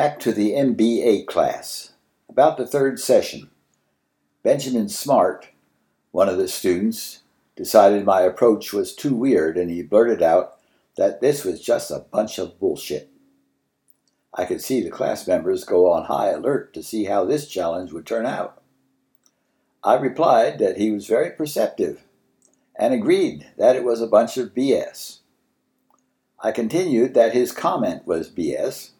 Back to the MBA class. About the third session, Benjamin Smart, one of the students, decided my approach was too weird and he blurted out that this was just a bunch of bullshit. I could see the class members go on high alert to see how this challenge would turn out. I replied that he was very perceptive and agreed that it was a bunch of BS. I continued that his comment was BS,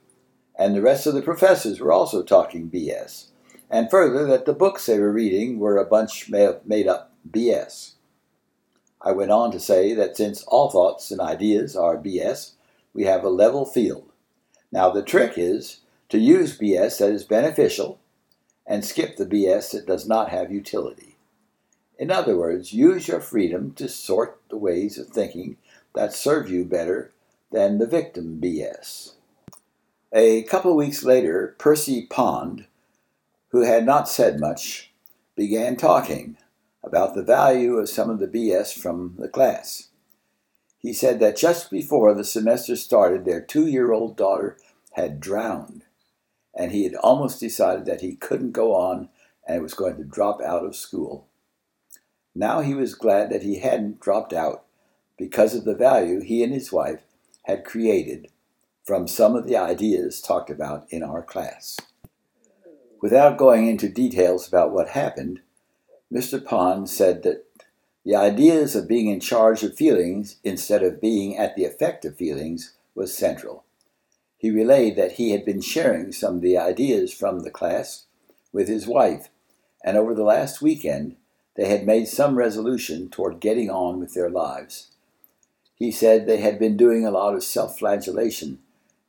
and the rest of the professors were also talking BS, and further that the books they were reading were a bunch made up BS. I went on to say that since all thoughts and ideas are BS, we have a level field. Now the trick is to use BS that is beneficial and skip the BS that does not have utility. In other words, use your freedom to sort the ways of thinking that serve you better than the victim BS. A couple of weeks later, Percy Pond, who had not said much, began talking about the value of some of the BS from the class. He said that just before the semester started, their two year old daughter had drowned, and he had almost decided that he couldn't go on and was going to drop out of school. Now he was glad that he hadn't dropped out because of the value he and his wife had created from some of the ideas talked about in our class. Without going into details about what happened, Mr. Pond said that the ideas of being in charge of feelings instead of being at the effect of feelings was central. He relayed that he had been sharing some of the ideas from the class with his wife, and over the last weekend they had made some resolution toward getting on with their lives. He said they had been doing a lot of self flagellation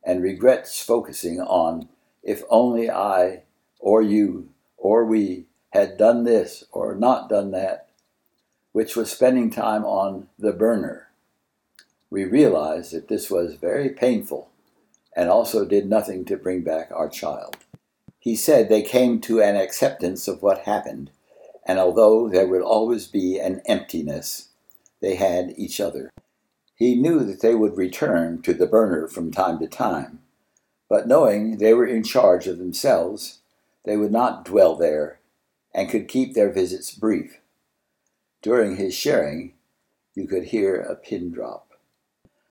and regrets focusing on if only I or you or we had done this or not done that, which was spending time on the burner. We realized that this was very painful and also did nothing to bring back our child. He said they came to an acceptance of what happened, and although there would always be an emptiness, they had each other. He knew that they would return to the burner from time to time, but knowing they were in charge of themselves, they would not dwell there and could keep their visits brief. During his sharing, you could hear a pin drop.